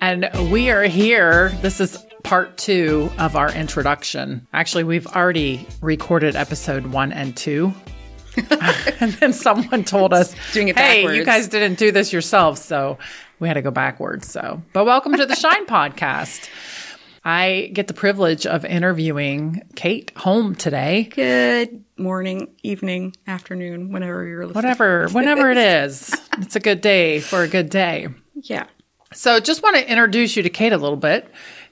And we are here. This is part two of our introduction. Actually, we've already recorded episode one and two. and then someone told us, Doing it hey, backwards. you guys didn't do this yourselves. So we had to go backwards. So, but welcome to the Shine podcast. I get the privilege of interviewing Kate Home today. Good morning, evening, afternoon, whenever you're listening. Whatever, whenever it is, it's a good day for a good day. Yeah. So, just want to introduce you to Kate a little bit.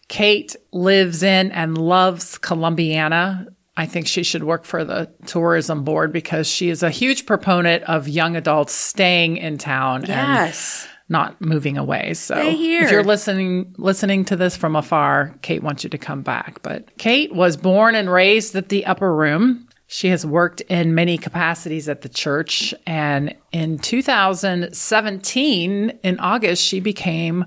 Kate lives in and loves Columbiana. I think she should work for the tourism board because she is a huge proponent of young adults staying in town Yes. and not moving away. So if you're listening listening to this from afar, Kate wants you to come back. But Kate was born and raised at the Upper Room. She has worked in many capacities at the church. And in 2017, in August, she became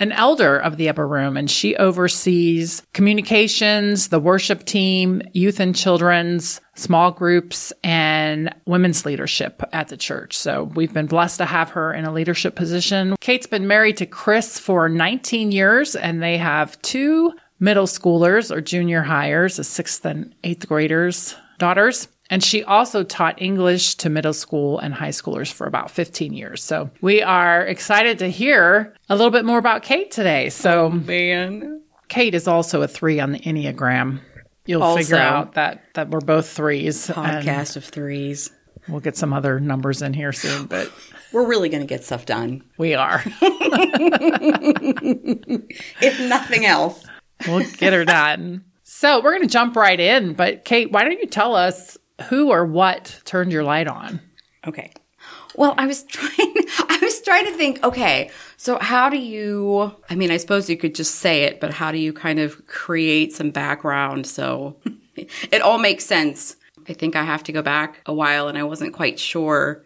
an elder of the Upper Room and she oversees communications, the worship team, youth and children's, small groups, and women's leadership at the church. So we've been blessed to have her in a leadership position. Kate's been married to Chris for 19 years and they have two middle schoolers or junior hires, a sixth and eighth graders daughters. And she also taught English to middle school and high schoolers for about 15 years. So we are excited to hear a little bit more about Kate today. So oh, Man. Kate is also a three on the Enneagram. You'll Also. figure out that, that we're both threes. Podcast of threes. we'll get some other numbers in here soon, but We're really going to get stuff done. we are. If nothing else. we'll get her done. So we're going to jump right in. But Kate, why don't you tell us who or what turned your light on? Okay. Well, I was trying I was trying to think, okay, so how do you I mean, I suppose you could just say it, but how do you kind of create some background so it all makes sense? I think I have to go back a while and I wasn't quite sure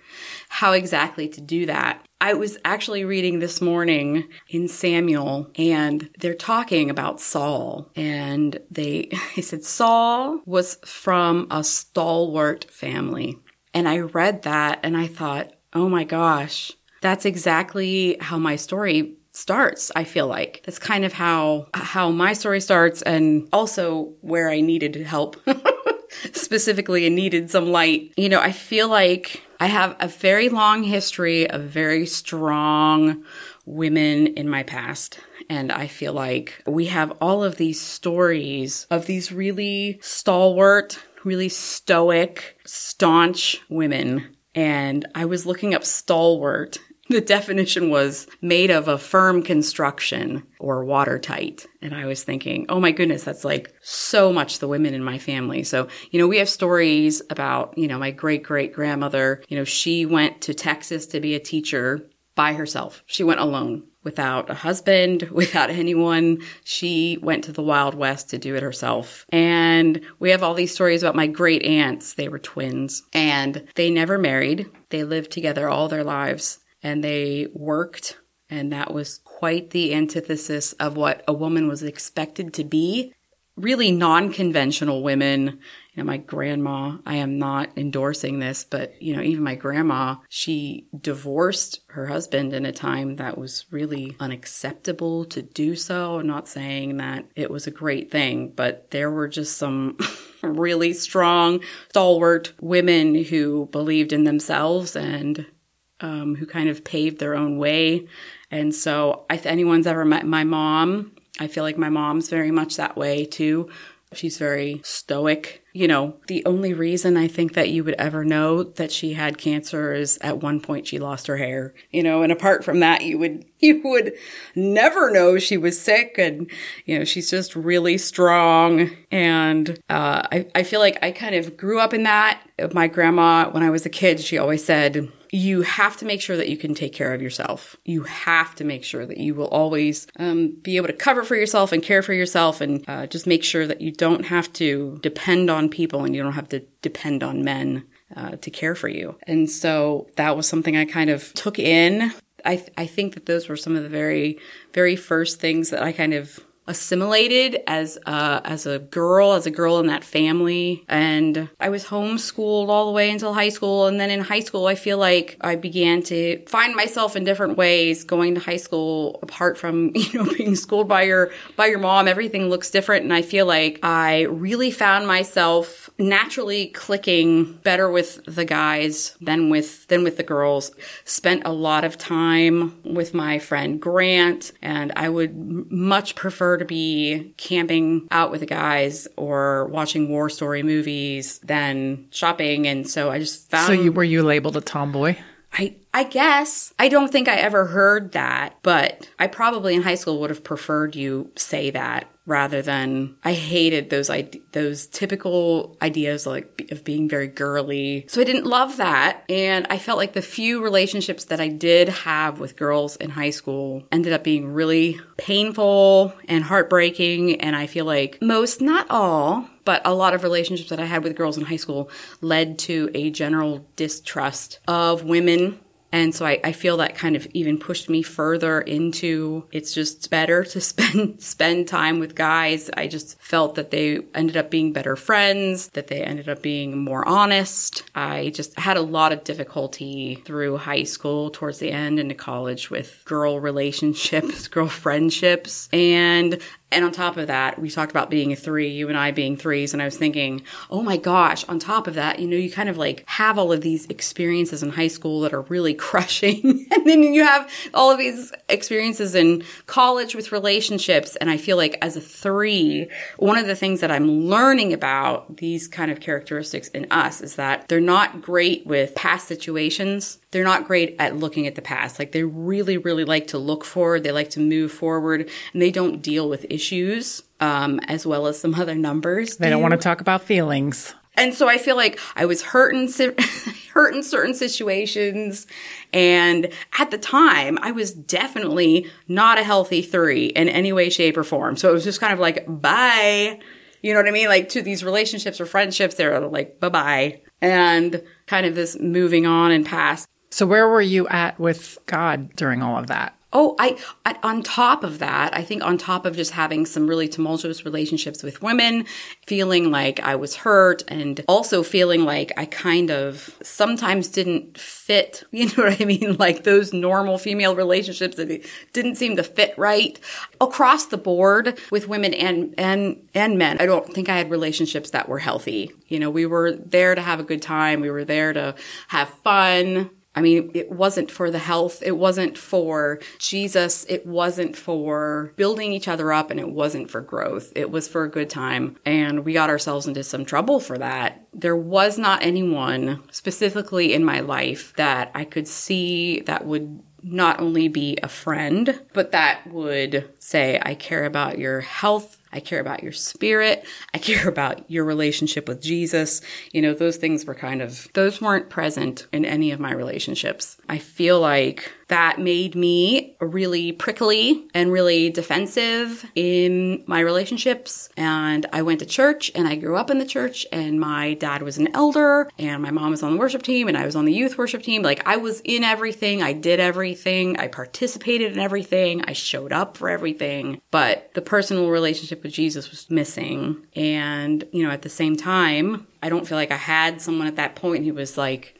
how exactly to do that. I was actually reading this morning in Samuel and they're talking about Saul and they, said Saul was from a stalwart family. And I read that and I thought, oh my gosh, that's exactly how my story starts i feel like that's kind of how how my story starts and also where i needed help specifically and needed some light you know i feel like i have a very long history of very strong women in my past and I feel like we have all of these stories of these really stalwart, really stoic, staunch women. And I was looking up stalwart. The definition was made of a firm construction or watertight. And I was thinking, oh my goodness, that's like so much the women in my family. So, you know, we have stories about, you know, my great great grandmother, you know, she went to Texas to be a teacher by herself. She went alone without a husband, without anyone. She went to the Wild West to do it herself. And we have all these stories about my great aunts. They were twins and they never married. They lived together all their lives and they worked. And that was quite the antithesis of what a woman was expected to be. Really non conventional women you know, my grandma, I am not endorsing this, but you know, even my grandma, she divorced her husband in a time that was really unacceptable to do so. I'm not saying that it was a great thing, but there were just some really strong, stalwart women who believed in themselves and um, who kind of paved their own way. And so, if anyone's ever met my mom, I feel like my mom's very much that way too. She's very stoic. you know, the only reason I think that you would ever know that she had cancer is at one point she lost her hair, you know, and apart from that, you would, you would never know she was sick. And, you know, she's just really strong. And, uh, I, I feel like I kind of grew up in that. My grandma, when I was a kid, she always said, you have to make sure that you can take care of yourself. You have to make sure that you will always um, be able to cover for yourself and care for yourself and uh, just make sure that you don't have to depend on people and you don't have to depend on men uh, to care for you. And so that was something I kind of took in. I, th- I think that those were some of the very, very first things that I kind of assimilated as a, as a girl, as a girl in that family. And I was homeschooled all the way until high school. And then in high school, I feel like I began to find myself in different ways going to high school apart from, you know, being schooled by your, by your mom. Everything looks different. And I feel like I really found myself naturally clicking better with the guys than with, than with the girls. Spent a lot of time with my friend Grant and I would much prefer to be camping out with the guys or watching war story movies than shopping. And so I just found. So you were you labeled a tomboy? I I guess I don't think I ever heard that, but I probably in high school would have preferred you say that rather than I hated those those typical ideas like of being very girly. So I didn't love that. And I felt like the few relationships that I did have with girls in high school ended up being really painful and heartbreaking. And I feel like most not all but a lot of relationships that I had with girls in high school led to a general distrust of women and so I, I, feel that kind of even pushed me further into it's just better to spend spend time with guys. I just felt that they ended up being better friends, that they ended up being more honest. I just had a lot of difficulty through high school towards the end into college with girl relationships, girl friendships. And and on top of that, we talked about being a three, you and I being threes. And I was thinking, oh my gosh, on top of that, you know, you kind of like have all of these experiences in high school that are really crushing. and then you have all of these experiences in college with relationships. And I feel like as a three, one of the things that I'm learning about these kind of characteristics in us is that they're not great with past situations they're not great at looking at the past. Like they really, really like to look forward. They like to move forward and they don't deal with issues, um, as well as some other numbers. They do. not want to talk about feelings. And so I feel like I was hurt in, hurt in certain situations. And at the time, I was definitely not a healthy three in any way, shape, or form. So it was just kind of like, bye. You know what I mean? Like to these relationships or friendships, they're like, bye bye. And kind of this moving on and past. So where were you at with God during all of that? Oh, I, I, on top of that, I think on top of just having some really tumultuous relationships with women, feeling like I was hurt and also feeling like I kind of sometimes didn't fit, you know what I mean? Like those normal female relationships that didn't seem to fit right across the board with women and, and, and men. I don't think I had relationships that were healthy. You know, we were there to have a good time. We were there to have fun I mean, it wasn't for the health. It wasn't for Jesus. It wasn't for building each other up and it wasn't for growth. It was for a good time. And we got ourselves into some trouble for that. There was not anyone specifically in my life that I could see that would not only be a friend, but that would say, I care about your health. I care about your spirit. I care about your relationship with Jesus. You know, those things were kind of, those weren't present in any of my relationships. I feel like that made me really prickly and really defensive in my relationships. And I went to church and I grew up in the church and my dad was an elder and my mom was on the worship team and I was on the youth worship team. Like I was in everything. I did everything. I participated in everything. I showed up for everything. But the personal relationship with Jesus was missing. And, you know, at the same time, I don't feel like I had someone at that point who was like,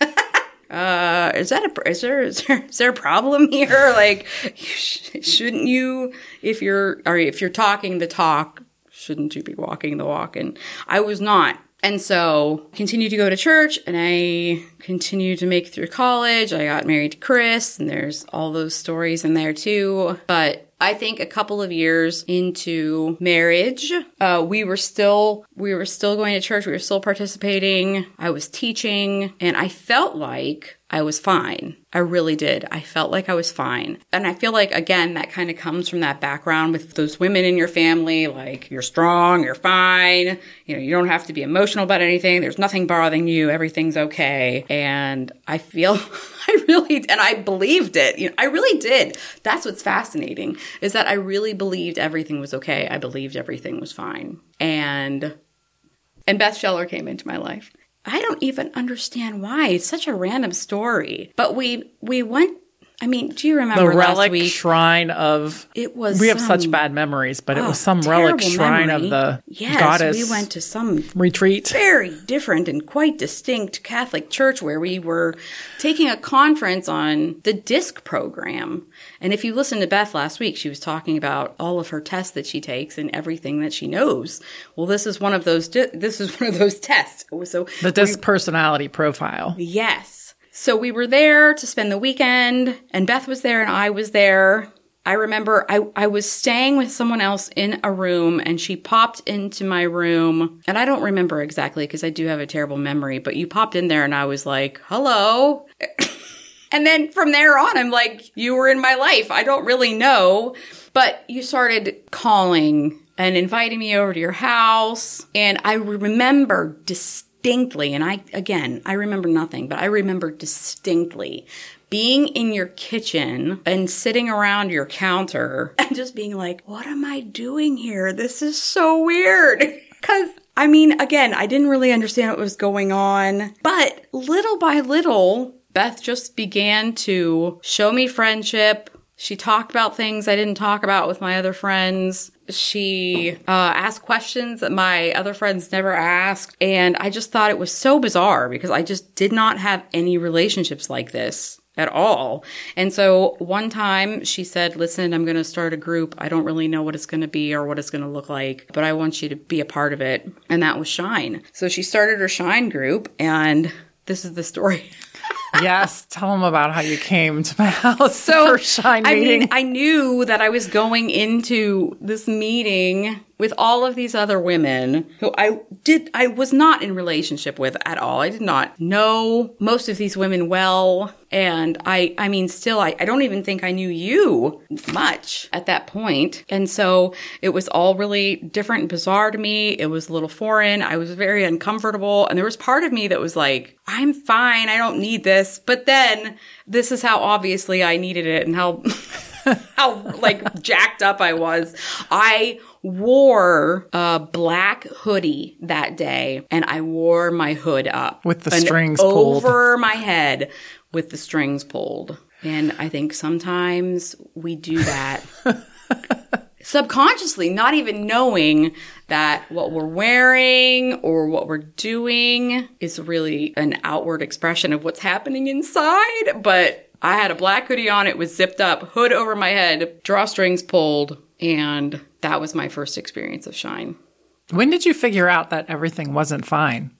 uh, is that a is there is there, is there a problem here? Like, shouldn't you, if you're or if you're talking the talk, shouldn't you be walking the walk? And I was not. And so continued to go to church and I continued to make through college. I got married to Chris and there's all those stories in there too. But I think a couple of years into marriage, uh, we were still we were still going to church. We were still participating. I was teaching, and I felt like I was fine. I really did. I felt like I was fine. And I feel like, again, that kind of comes from that background with those women in your family. Like, you're strong, you're fine. You know, you don't have to be emotional about anything. There's nothing bothering you. Everything's okay. And I feel, I really, and I believed it. You know, I really did. That's what's fascinating is that I really believed everything was okay. I believed everything was fine. And, and Beth Scheller came into my life. I don't even understand why. It's such a random story. But we we went I mean, do you remember the last relic week? shrine of It was we have some- such bad memories, but it Oh, was some relic shrine memory. of the yes, goddess we went to some retreat. very different and quite distinct Catholic church where we were taking a conference on the DISC program. And if you listened to Beth last week, she was talking about all of her tests that she takes and everything that she knows. Well, this is one of those. This is one of those tests. So The disc personality profile. Yes. So we were there to spend the weekend, and Beth was there and I was there. I remember I, I was staying with someone else in a room, and she popped into my room. And I don't remember exactly because I do have a terrible memory, but you popped in there, and I was like, hello. And then from there on, I'm like, you were in my life. I don't really know. But you started calling and inviting me over to your house. And I remember distinctly, and I, again, I remember nothing, but I remember distinctly being in your kitchen and sitting around your counter and just being like, what am I doing here? This is so weird. Cause I mean, again, I didn't really understand what was going on, but little by little, Beth just began to show me friendship. She talked about things I didn't talk about with my other friends. She uh, asked questions that my other friends never asked. And I just thought it was so bizarre because I just did not have any relationships like this at all. And so one time she said, listen, I'm going to start a group. I don't really know what it's going to be or what it's going to look like, but I want you to be a part of it. And that was Shine. So she started her Shine group and this is the story. yes, tell them about how you came to my house so, for shine I meeting. mean, I knew that I was going into this meeting with all of these other women who I did, I was not in relationship with at all. I did not know most of these women well. And I, I mean, still, I, I don't even think I knew you much at that point. And so it was all really different and bizarre to me. It was a little foreign. I was very uncomfortable. And there was part of me that was like, I'm fine. I don't need this. But then this is how obviously I needed it and how, how like jacked up I was. I wore a black hoodie that day and I wore my hood up With the strings pulled. over my head with the strings pulled. And I think sometimes we do that subconsciously, not even knowing that what we're wearing or what we're doing is really an outward expression of what's happening inside. But I had a black hoodie on, it was zipped up, hood over my head, drawstrings pulled, and that was my first experience of Shine. when did you figure out that everything wasn't fine?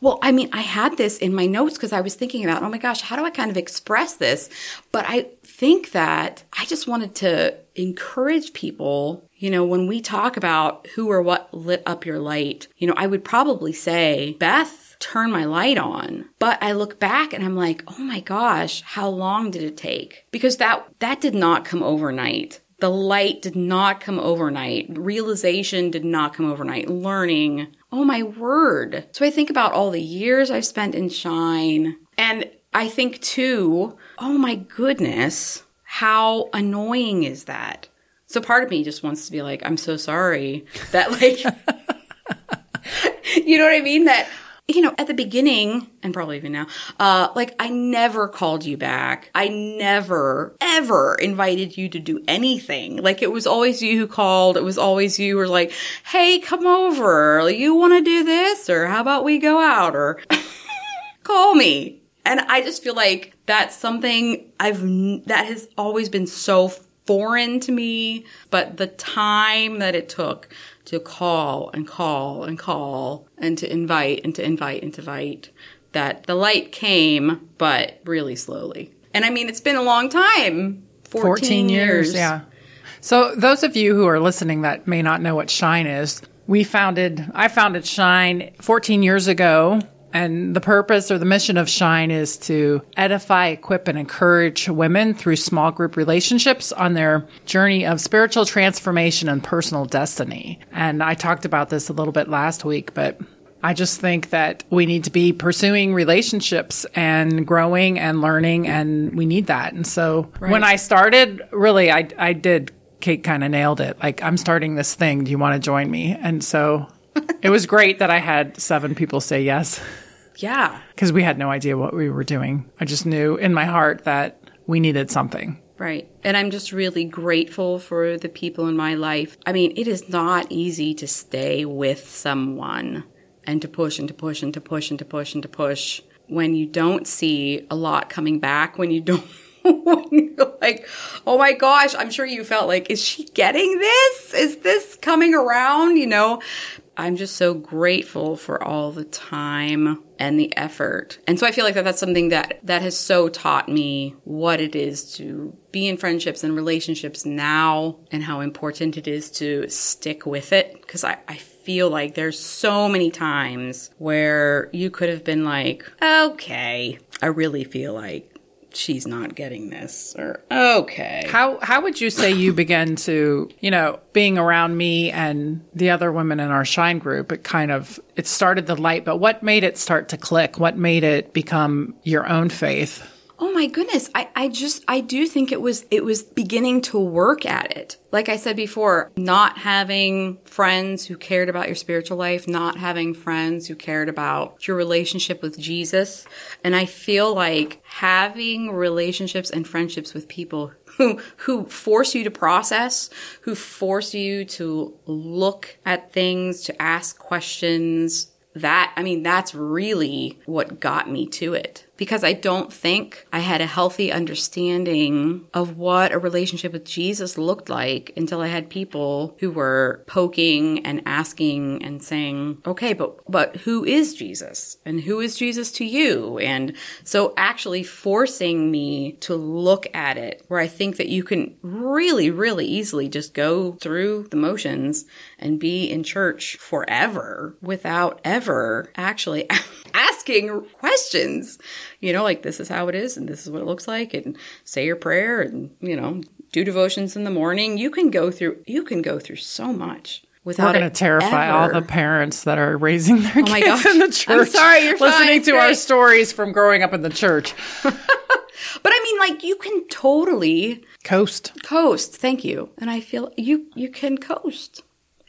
Well, I mean, I had this in my notes because I was thinking about, oh my gosh, how do I kind of express this? But I think that I just wanted to encourage people, you know, when we talk about who or what lit up your light, you know, I would probably say, Beth turned my light on. But I look back and I'm like, oh my gosh, how long did it take? Because that, that did not come overnight. The light did not come overnight. Realization did not come overnight. Learning. Oh my word. So I think about all the years I've spent in Shine. And I think too, oh my goodness, how annoying is that? So part of me just wants to be like, I'm so sorry that like, you know what I mean? That, you know, at the beginning, and probably even now, uh, like I never called you back. I never, ever invited you to do anything. Like it was always you who called. It was always you were like, hey, come over. You want to do this? Or how about we go out? Or call me. And I just feel like that's something I've, that has always been so foreign to me. But the time that it took to call and call and call and to invite and to invite and to invite, that the light came, but really slowly. And I mean, it's been a long time 14, 14 years, years. yeah. So, those of you who are listening that may not know what Shine is, we founded, I founded Shine 14 years ago. And the purpose or the mission of Shine is to edify, equip, and encourage women through small group relationships on their journey of spiritual transformation and personal destiny. And I talked about this a little bit last week, but I just think that we need to be pursuing relationships and growing and learning, and we need that. And so when I started, really, I, I did, Kate kind of nailed it. Like, I'm starting this thing. Do you want to join me? And so it was great that I had seven people say yes Yeah. because we had no idea what we were doing. I just knew in my heart that we needed something. Right. And I'm just really grateful for the people in my life. I mean, it is not easy to stay with someone and to push and to push and to push and to push and to push when you don't see a lot coming back, when you don't. when you're like, oh my gosh, I'm sure you felt like, is she getting this? Is this coming around? You know, I'm just so grateful for all the time and the effort. And so I feel like that that's something that that has so taught me what it is to be in friendships and relationships now and how important it is to stick with it because I, I feel like there's so many times where you could have been like, okay, I really feel like she's not getting this or okay. How how would you say you began to, you know, being around me and the other women in our shine group, it kind of it started the light, but what made it start to click? What made it become your own faith? Oh my goodness. I, I just, I do think it was, it was beginning to work at it. Like I said before, not having friends who cared about your spiritual life, not having friends who cared about your relationship with Jesus. And I feel like having relationships and friendships with people who, who force you to process, who force you to look at things, to ask questions, that, I mean, that's really what got me to it because I don't think I had a healthy understanding of what a relationship with Jesus looked like until I had people who were poking and asking and saying, okay, but, but who is Jesus and who is Jesus to you? And so actually forcing me to look at it where I think that you can really, really easily just go through the motions and be in church forever without ever actually asking questions you know, like this is how it is and this is what it looks like and say your prayer and, you know, do devotions in the morning. You can go through you can go through so much without We're going to terrify ever. all the parents that are raising their oh my kids gosh. in the church. I'm sorry, you're listening fine. to our stories from growing up in the church. But I mean like you can totally Coast. coast. Thank you. And I feel you you can coast.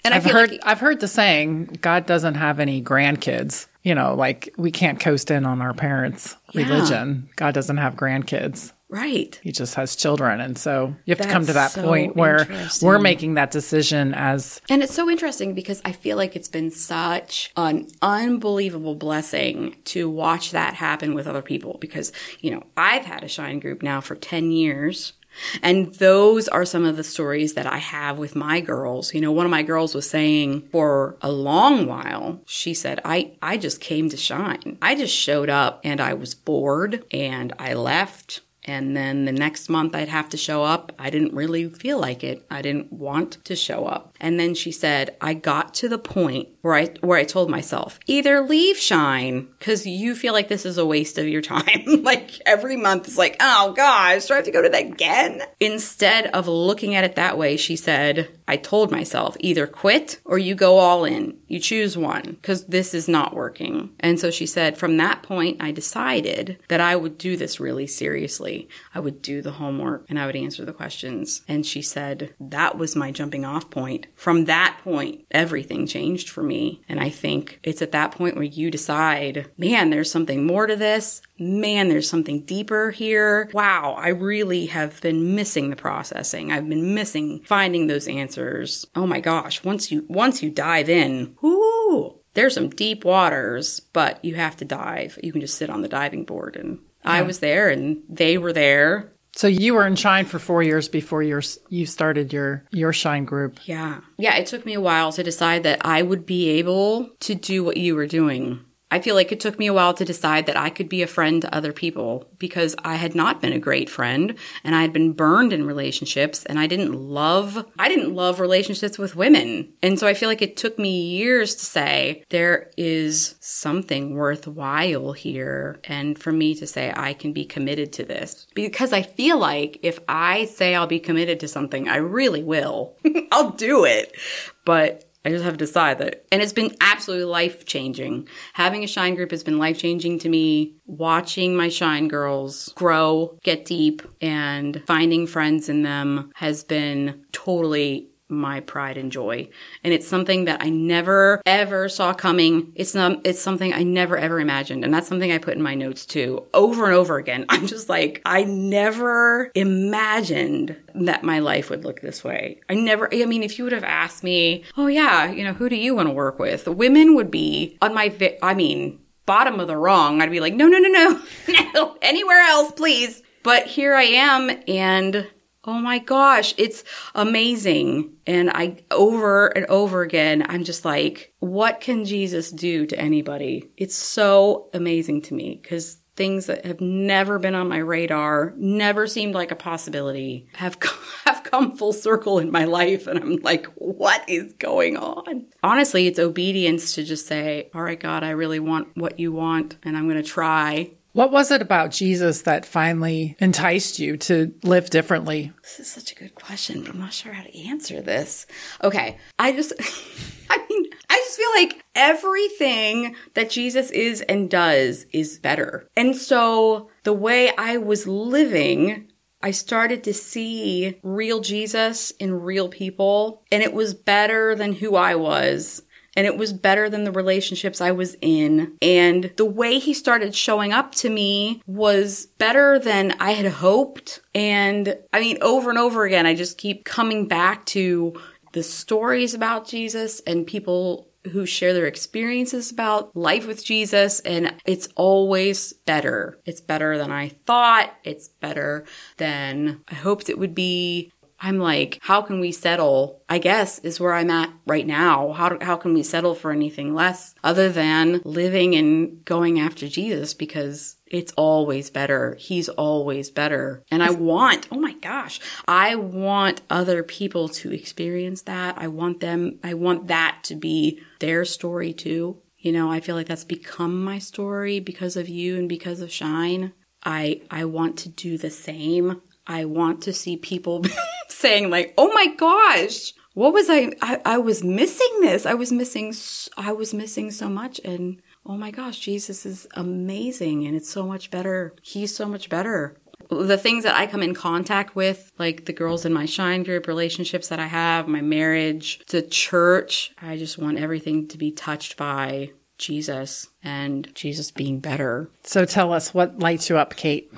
And I I've heard like I've heard the saying God doesn't have any grandkids. You know, like we can't coast in on our parents' Yeah. religion. God doesn't have grandkids. right. He just has children. And so you have to come to that so point where we're making that decision as And it's so interesting because I feel like it's been such an unbelievable blessing to watch that happen with other people because, you know, I've had a shine group now for 10 years. And those are some of the stories that I have with my girls. You know, one of my girls was saying for a long while, she said, I, I just came to shine. I just showed up and I was bored and I left. And then the next month I'd have to show up. I didn't really feel like it. I didn't want to show up. And then she said, I got to the point where I where I told myself, either leave Shine cuz you feel like this is a waste of your time. like every month is like, "Oh gosh, do I have to go to that again?" Instead of looking at it that way, she said, I told myself, either quit or you go all in. You choose one cuz this is not working. And so she said, from that point I decided that I would do this really seriously. I would do the homework and I would answer the questions. And she said, that was my jumping off point. From that point, everything changed for me. And I think it's at that point where you decide, man, there's something more to this. Man, there's something deeper here. Wow, I really have been missing the processing. I've been missing finding those answers. Oh my gosh, once you once you dive in, whoo, there's some deep waters, but you have to dive. You can just sit on the diving board and I was there and they were there. So you were in Shine for four years before your you started your your Shine group. Yeah. Yeah, it took me a while to decide that I would be able to do what you were doing. I feel like it took me a while to decide that I could be a friend to other people because I had not been a great friend and I had been burned in relationships and I didn't love, I didn't love relationships with women. And so I feel like it took me years to say there is something worthwhile here. And for me to say I can be committed to this because I feel like if I say I'll be committed to something, I really will. I'll do it. But I just have to decide that. And it's been absolutely life changing. Having a Shine group has been life changing to me. Watching my Shine girls grow, get deep, and finding friends in them has been totally my pride and joy. And it's something that I never ever saw coming. It's not, it's something I never ever imagined. And that's something I put in my notes too, over and over again. I'm just like, I never imagined that my life would look this way. I never, I mean, if you would have asked me, oh yeah, you know, who do you want to work with? Women would be on my, vi- I mean, bottom of the wrong. I'd be like, no, no, no, no, no, anywhere else, please. But here I am and Oh my gosh, it's amazing. And I, over and over again, I'm just like, what can Jesus do to anybody? It's so amazing to me because things that have never been on my radar, never seemed like a possibility, have have come full circle in my life and I'm like, what is going on? Honestly, it's obedience to just say, "All right, God, I really want what you want and I'm going to try." What was it about Jesus that finally enticed you to live differently? This is such a good question, but I'm not sure how to answer this. Okay. I just, I mean, I just feel like everything that Jesus is and does is better. And so the way I was living, I started to see real Jesus in real people, and it was better than who I was and it was better than the relationships I was in. And the way he started showing up to me was better than I had hoped. And I mean, over and over again, I just keep coming back to the stories about Jesus and people who share their experiences about life with Jesus and it's always better. It's better than I thought. It's better than I hoped it would be. I'm like, how can we settle? I guess is where I'm at right now. How, how can we settle for anything less other than living and going after Jesus because it's always better. He's always better. And I want, oh my gosh, I want other people to experience that. I want them, I want that to be their story too. You know, I feel like that's become my story because of you and because of Shine. I, I want to do the same. I want to see people saying like, "Oh my gosh, what was I, I I was missing this. I was missing I was missing so much and oh my gosh, Jesus is amazing and it's so much better. He's so much better." The things that I come in contact with, like the girls in my shine group, relationships that I have, my marriage, the church, I just want everything to be touched by Jesus and Jesus being better. So tell us what lights you up, Kate.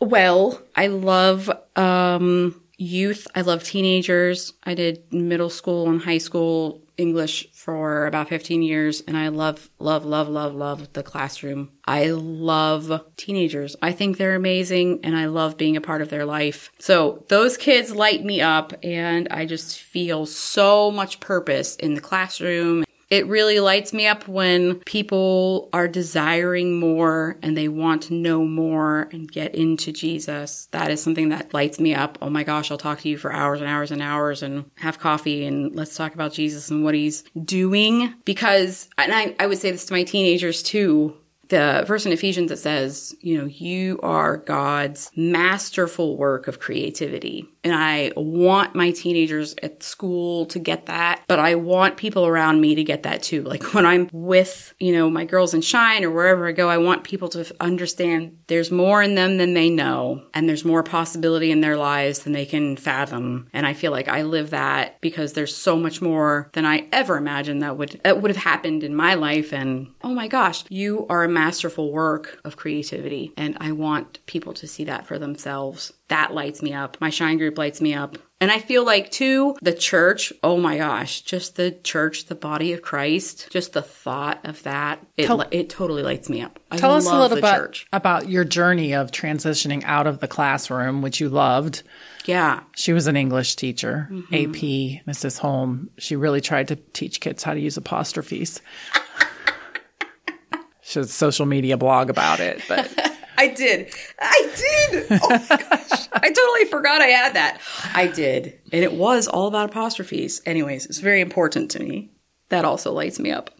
Well, I love um, youth. I love teenagers. I did middle school and high school English for about 15 years and I love, love, love, love, love the classroom. I love teenagers. I think they're amazing and I love being a part of their life. So those kids light me up and I just feel so much purpose in the classroom it really lights me up when people are desiring more and they want to know more and get into Jesus. That is something that lights me up. Oh my gosh, I'll talk to you for hours and hours and hours and have coffee and let's talk about Jesus and what he's doing. Because, and I, I would say this to my teenagers too, the verse in Ephesians that says, you know, you are God's masterful work of creativity. And I want my teenagers at school to get that, but I want people around me to get that too. Like when I'm with, you know, my girls in Shine or wherever I go, I want people to understand there's more in them than they know, and there's more possibility in their lives than they can fathom. And I feel like I live that because there's so much more than I ever imagined that would that would have happened in my life. And oh my gosh, you are a masterful work of creativity. And I want people to see that for themselves. That lights me up. My Shine group lights me up. And I feel like, too, the church, oh my gosh, just the church, the body of Christ, just the thought of that, it, tell, it totally lights me up. I tell us a little bit church. about your journey of transitioning out of the classroom, which you loved. Yeah. She was an English teacher, mm-hmm. AP, Mrs. Holm. She really tried to teach kids how to use apostrophes. she has a social media blog about it, but I did. I did. Oh my gosh. I totally forgot I had that. I did. And it was all about apostrophes. Anyways, it's very important to me. That also lights me up.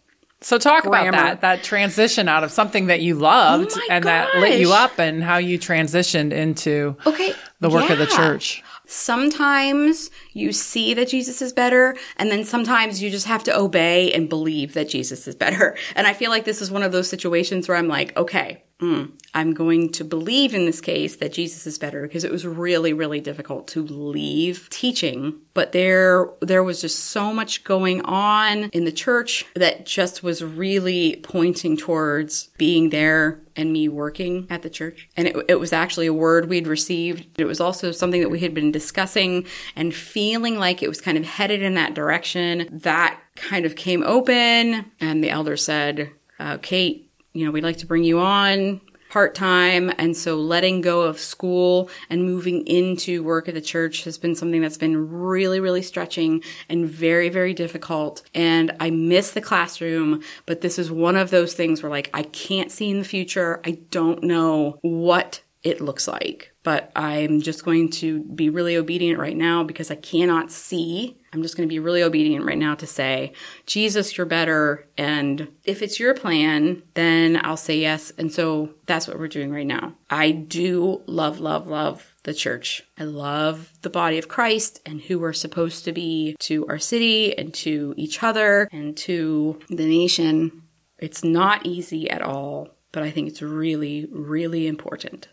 So talk Grammar. about that that transition out of something that you loved Oh and that lit you up and how you transitioned into Okay. the work of the church. Sometimes you see that Jesus is better, and then sometimes you just have to obey and believe that Jesus is better. And I feel like this is one of those situations where I'm like, okay, mm, I'm going to believe in this case that Jesus is better because it was really, really difficult to leave teaching. But there, there was just so much going on in the church that just was really pointing towards being there and me working at the church. And it, it was actually a word we'd received. It was also something that we had been discussing and feeling like it was kind of headed in that direction. That kind of came open, and the elder said, uh, Kate, you know, we'd like to bring you on part time. And so letting go of school and moving into work at the church has been something that's been really, really stretching and very, very difficult. And I miss the classroom, but this is one of those things where like I can't see in the future. I don't know what it looks like. But I'm just going to be really obedient right now because I cannot see. I'm just going to be really obedient right now to say, Jesus, you're better. And if it's your plan, then I'll say yes. And so that's what we're doing right now. I do love, love, love the church. I love the body of Christ and who we're supposed to be to our city and to each other and to the nation. It's not easy at all, but I think it's really, really important.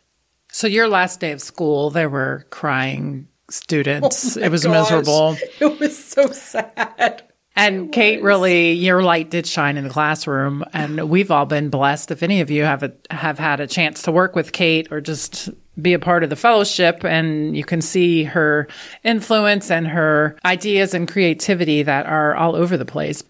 So your last day of school, there were crying students. Oh it was gosh. miserable. It was so sad. And Kate, really, your light did shine in the classroom, and we've all been blessed. If any of you have a, have had a chance to work with Kate or just be a part of the fellowship, and you can see her influence and her ideas and creativity that are all over the place.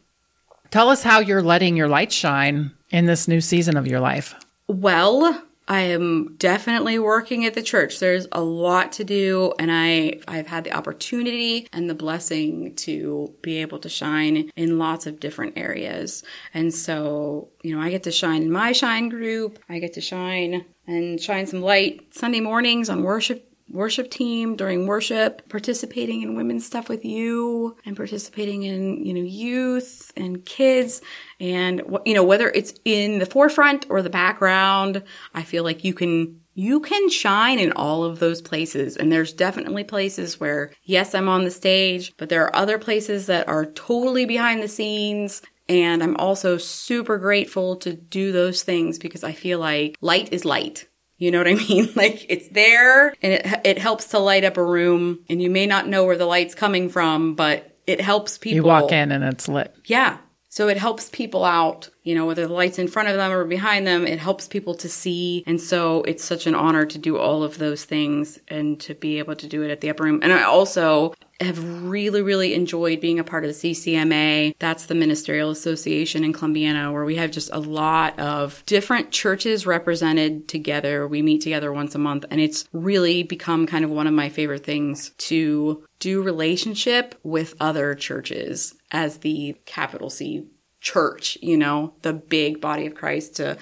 Tell us how you're letting your light shine in this new season of your life. Well, I am definitely working at the church. There's a lot to do and I I've had the opportunity and the blessing to be able to shine in lots of different areas. And so, you know, I get to shine in my shine group. I get to shine and shine some light Sunday mornings on worship worship team during worship, participating in women's stuff with you and participating in, you know, youth and kids and you know, whether it's in the forefront or the background, I feel like you can you can shine in all of those places. And there's definitely places where, yes, I'm on the stage, but there are other places that are totally behind the scenes. And I'm also super grateful to do those things because I feel like light is light. You know what I mean? Like it's there and it, it helps to light up a room and you may not know where the light's coming from, but it helps people. You walk in and it's lit. Yeah. So it helps people out, you know, whether the light's in front of them or behind them, it helps people to see. And so it's such an honor to do all of those things and to be able to do it at the upper room. And I also have really, really enjoyed being a part of the CCMA. That's the Ministerial Association in Columbiana, where we have just a lot of different churches represented together. We meet together once a month, and it's really become kind of one of my favorite things to do relationship with other churches as the capital C church, you know, the big body of Christ to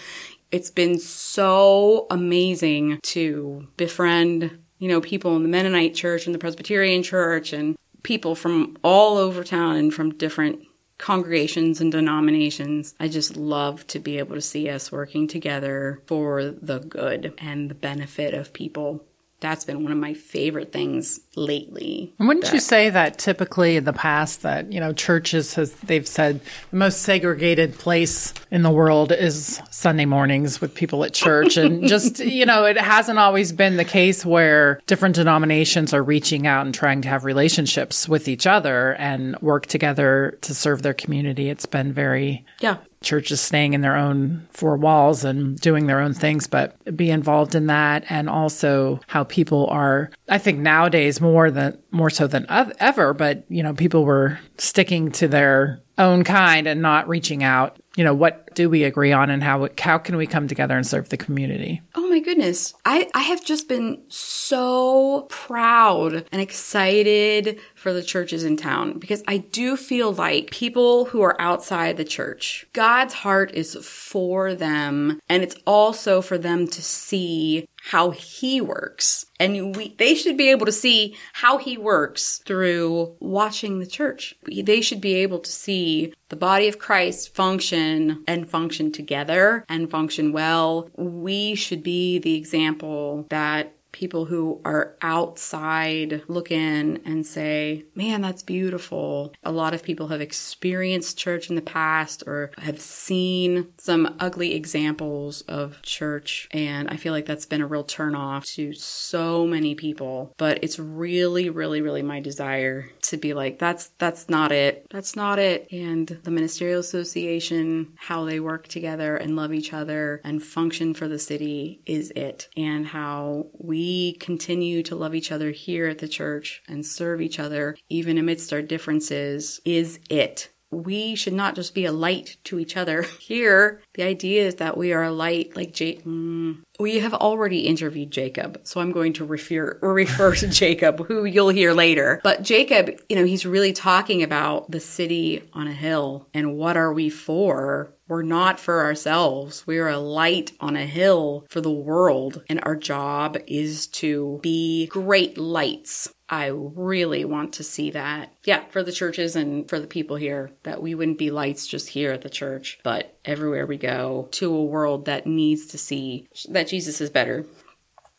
it's been so amazing to befriend, you know, people in the Mennonite church and the Presbyterian church and people from all over town and from different congregations and denominations. I just love to be able to see us working together for the good and the benefit of people. That's been one of my favorite things lately. And wouldn't you say that typically in the past that, you know, churches has they've said the most segregated place in the world is Sunday mornings with people at church and just, you know, it hasn't always been the case where different denominations are reaching out and trying to have relationships with each other and work together to serve their community. It's been very Yeah. Churches staying in their own four walls and doing their own things, but be involved in that. And also how people are, I think nowadays more than, more so than ever, but you know, people were sticking to their own kind and not reaching out you know, what do we agree on and how, how can we come together and serve the community? Oh my goodness. I, I have just been so proud and excited for the churches in town because I do feel like people who are outside the church, God's heart is for them and it's also for them to see how he works. And we, they should be able to see how he works through watching the church. They should be able to see the body of Christ function and function together and function well. We should be the example that people who are outside look in and say, man, that's beautiful. A lot of people have experienced church in the past or have seen some ugly examples of church. And I feel like that's been a real turnoff to so many people. But it's really, really, really my desire to be like, that's, that's not it. That's not it. And the Ministerial Association, how they work together and love each other and function for the city is it. And how we we continue to love each other here at the church and serve each other, even amidst our differences, is it. We should not just be a light to each other. Here, the idea is that we are a light, like J- mm, we have already interviewed Jacob, so I'm going to refer refer to Jacob, who you'll hear later. But Jacob, you know, he's really talking about the city on a hill and what are we for? We're not for ourselves. We are a light on a hill for the world, and our job is to be great lights I really want to see that. Yeah, for the churches and for the people here, that we wouldn't be lights just here at the church, but everywhere we go to a world that needs to see that Jesus is better.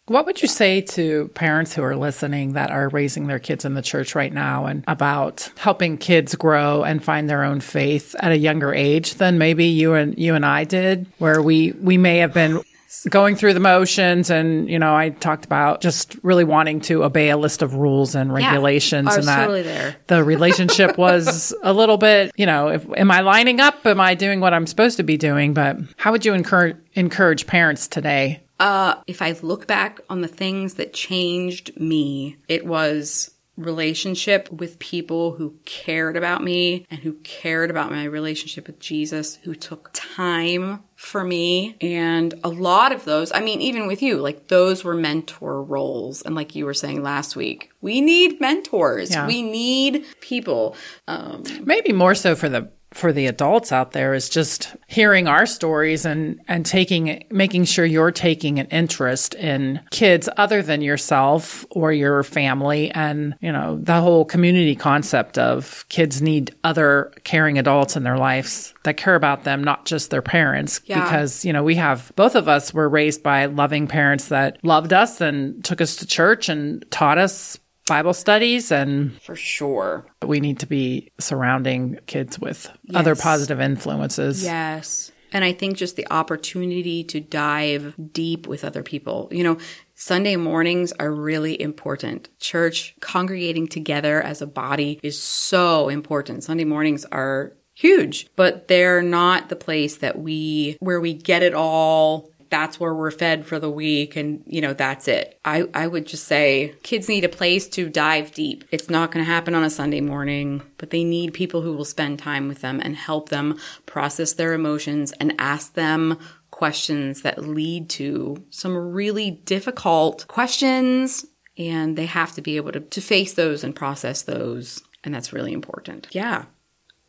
What would you say to parents who are listening that are raising their kids in the church right now and about helping kids grow and find their own faith at a younger age than maybe you and you and I did, where we we may have been going through the motions and you know i talked about just really wanting to obey a list of rules and regulations yeah, and that totally there. the relationship was a little bit you know if, am i lining up am i doing what i'm supposed to be doing but how would you encourage encourage parents today uh, if I look back on the things that changed me, it was relationship with people who cared about me and who cared about my relationship with Jesus, who took time for me. And a lot of those, I mean, even with you, like those were mentor roles. And like you were saying last week, we need mentors. Yeah. We need people. Um, Maybe more so for the for the adults out there is just hearing our stories and and taking making sure you're taking an interest in kids other than yourself or your family and you know the whole community concept of kids need other caring adults in their lives that care about them not just their parents yeah. because you know we have both of us were raised by loving parents that loved us and took us to church and taught us Bible studies and for sure we need to be surrounding kids with yes. other positive influences. Yes. And I think just the opportunity to dive deep with other people. You know, Sunday mornings are really important. Church congregating together as a body is so important. Sunday mornings are huge, but they're not the place that we, where we get it all that's where we're fed for the week and you know that's it. I i would just say kids need a place to dive deep. It's not going to happen on a sunday morning but they need people who will spend time with them and help them process their emotions and ask them questions that lead to some really difficult questions and they have to be able to, to face those and process those and that's really important. Yeah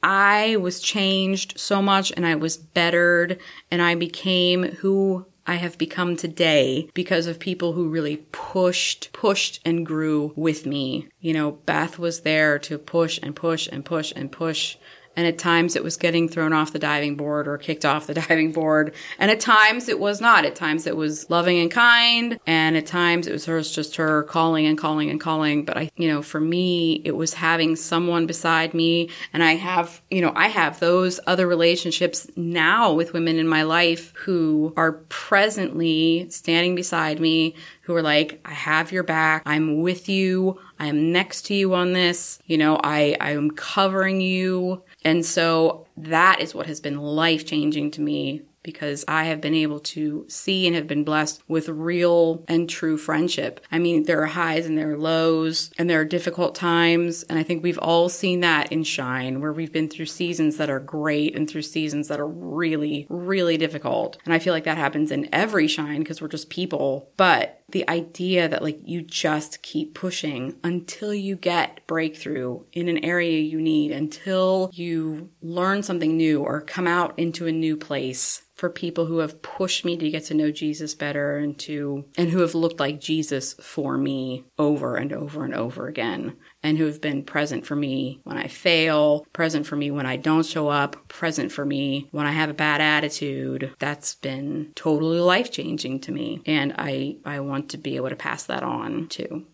I was changed so much and I was bettered and I became who I have become today because of people who really pushed, pushed and grew with me. You know, Beth was there to push and push and push and push and at times it was getting thrown off the diving board or kicked off the diving board. And at times it was not. At times it was loving and kind. And at times it was just her calling and calling and calling. But I, you know, for me, it was having someone beside me. And I have, you know, I have those other relationships now with women in my life who are presently standing beside me, who are like, I have your back. I'm with you. I am next to you on this. You know, I, I am covering you. And so that is what has been life changing to me because I have been able to see and have been blessed with real and true friendship. I mean, there are highs and there are lows and there are difficult times. And I think we've all seen that in Shine, where we've been through seasons that are great and through seasons that are really, really difficult. And I feel like that happens in every Shine because we're just people. But the idea that like you just keep pushing until you get breakthrough in an area you need, until you learn something new or come out into a new place for people who have pushed me to get to know Jesus better and to and who have looked like Jesus for me over and over and over again and who have been present for me when I fail, present for me when I don't show up, present for me when I have a bad attitude. That's been totally life-changing to me and I I want to be able to pass that on too.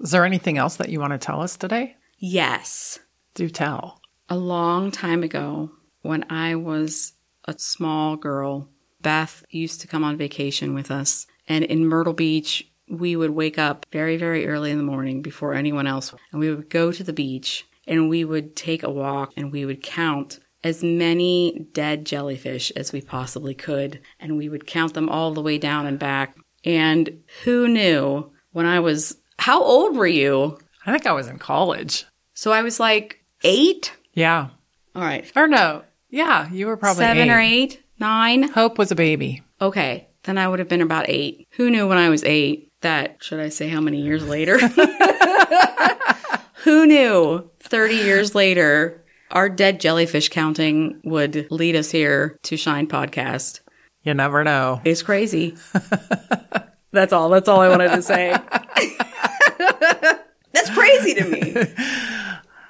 Is there anything else that you want to tell us today? Yes. Do tell. A long time ago, when I was a small girl, Beth used to come on vacation with us. And in Myrtle Beach, we would wake up very, very early in the morning before anyone else. And we would go to the beach and we would take a walk and we would count as many dead jellyfish as we possibly could. And we would count them all the way down and back. And who knew when I was, how old were you? I think I was in college. So I was like eight? Yeah. All right. Or no. Yeah, you were probably Seven eight. or eight? Nine? Hope was a baby. Okay. Then I would have been about eight. Who knew when I was eight that, should I say how many years later? Who knew 30 years later our dead jellyfish counting would lead us here to Shine Podcast? You never know. It's crazy. that's all. That's all I wanted to say. that's crazy to me.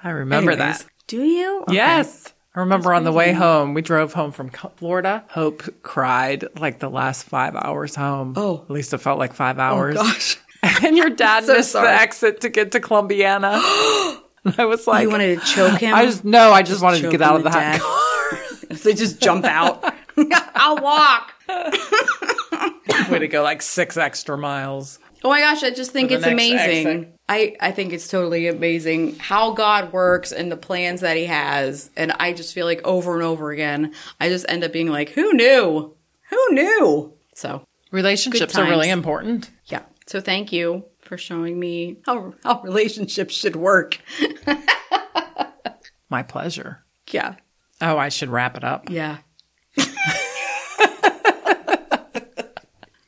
I remember Anyways. that. Do you? Okay. Yes. I remember on the way home, we drove home from Florida. Hope cried like the last five hours home. Oh. At least it felt like five oh, hours. Oh, gosh. and your dad So missed sorry. the exit to get to Columbiana. I was oh, like, You wanted to choke him? I just, no, I just, wanted to get out of the car. they just jump out. I'll walk. Way to go, like six extra miles. Oh my gosh, I just think it's amazing. exit. I, I think it's totally amazing how God works and the plans that He has. And I just feel like over and over again, I just end up being like, who knew? Who knew? So, Relationships are really important. yeah. So thank you for showing me how, how relationships should work. My pleasure. Yeah. Oh, I should wrap it up. Yeah.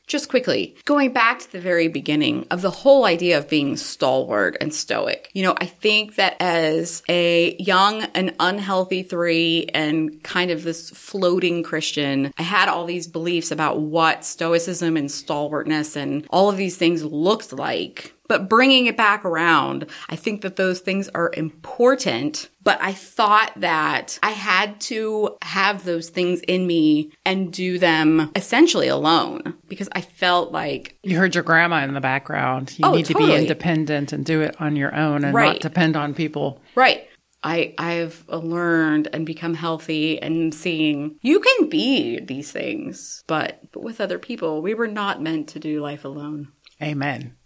Just quickly, going back to the very beginning of the whole idea of being stalwart and stoic. You know, I think that as a young and unhealthy three and kind of this floating Christian, I had all these beliefs about what stoicism and stalwartness and all of these things looked like. But bringing it back around, I think that those things are important. But I thought that I had to have those things in me and do them essentially alone because I felt like, You heard your grandma in the background. You Oh, need to be independent and do it on your own and Right. not depend on people. right. I, I've learned and become healthy and seeing you can be these things, but, but with other people, we were not meant to do life alone. Amen.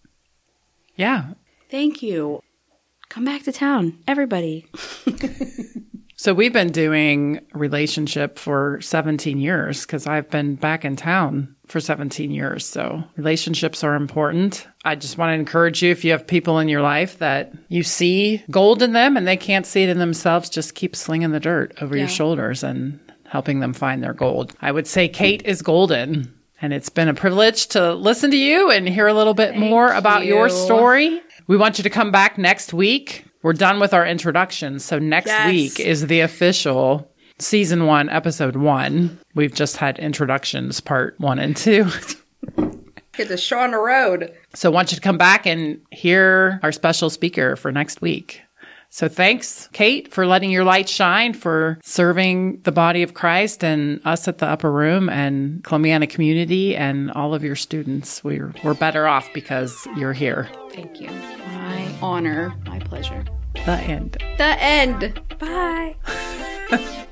Yeah. Thank you. Come back to town, everybody. So we've been doing relationship for 17 years because I've been back in town for 17 years. So relationships are important. I just want to encourage you if you have people in your life that you see gold in them and they can't see it in themselves, just keep slinging the dirt over your shoulders and helping them find their gold. I would say Kate is golden. And it's been a privilege to listen to you and hear a little bit more about your story. We want you to come back next week. We're done with our introduction. So next Yes. week is the official season one, episode one. We've just had introductions part one and two. Hit the show on the road. So I want you to come back and hear our special speaker for next week. So thanks, Kate, for letting your light shine, for serving the body of Christ and us at the upper room and Columbiana community and all of your students. We're, we're better off because you're here. Thank you. My honor, my pleasure. The end. The end. Bye.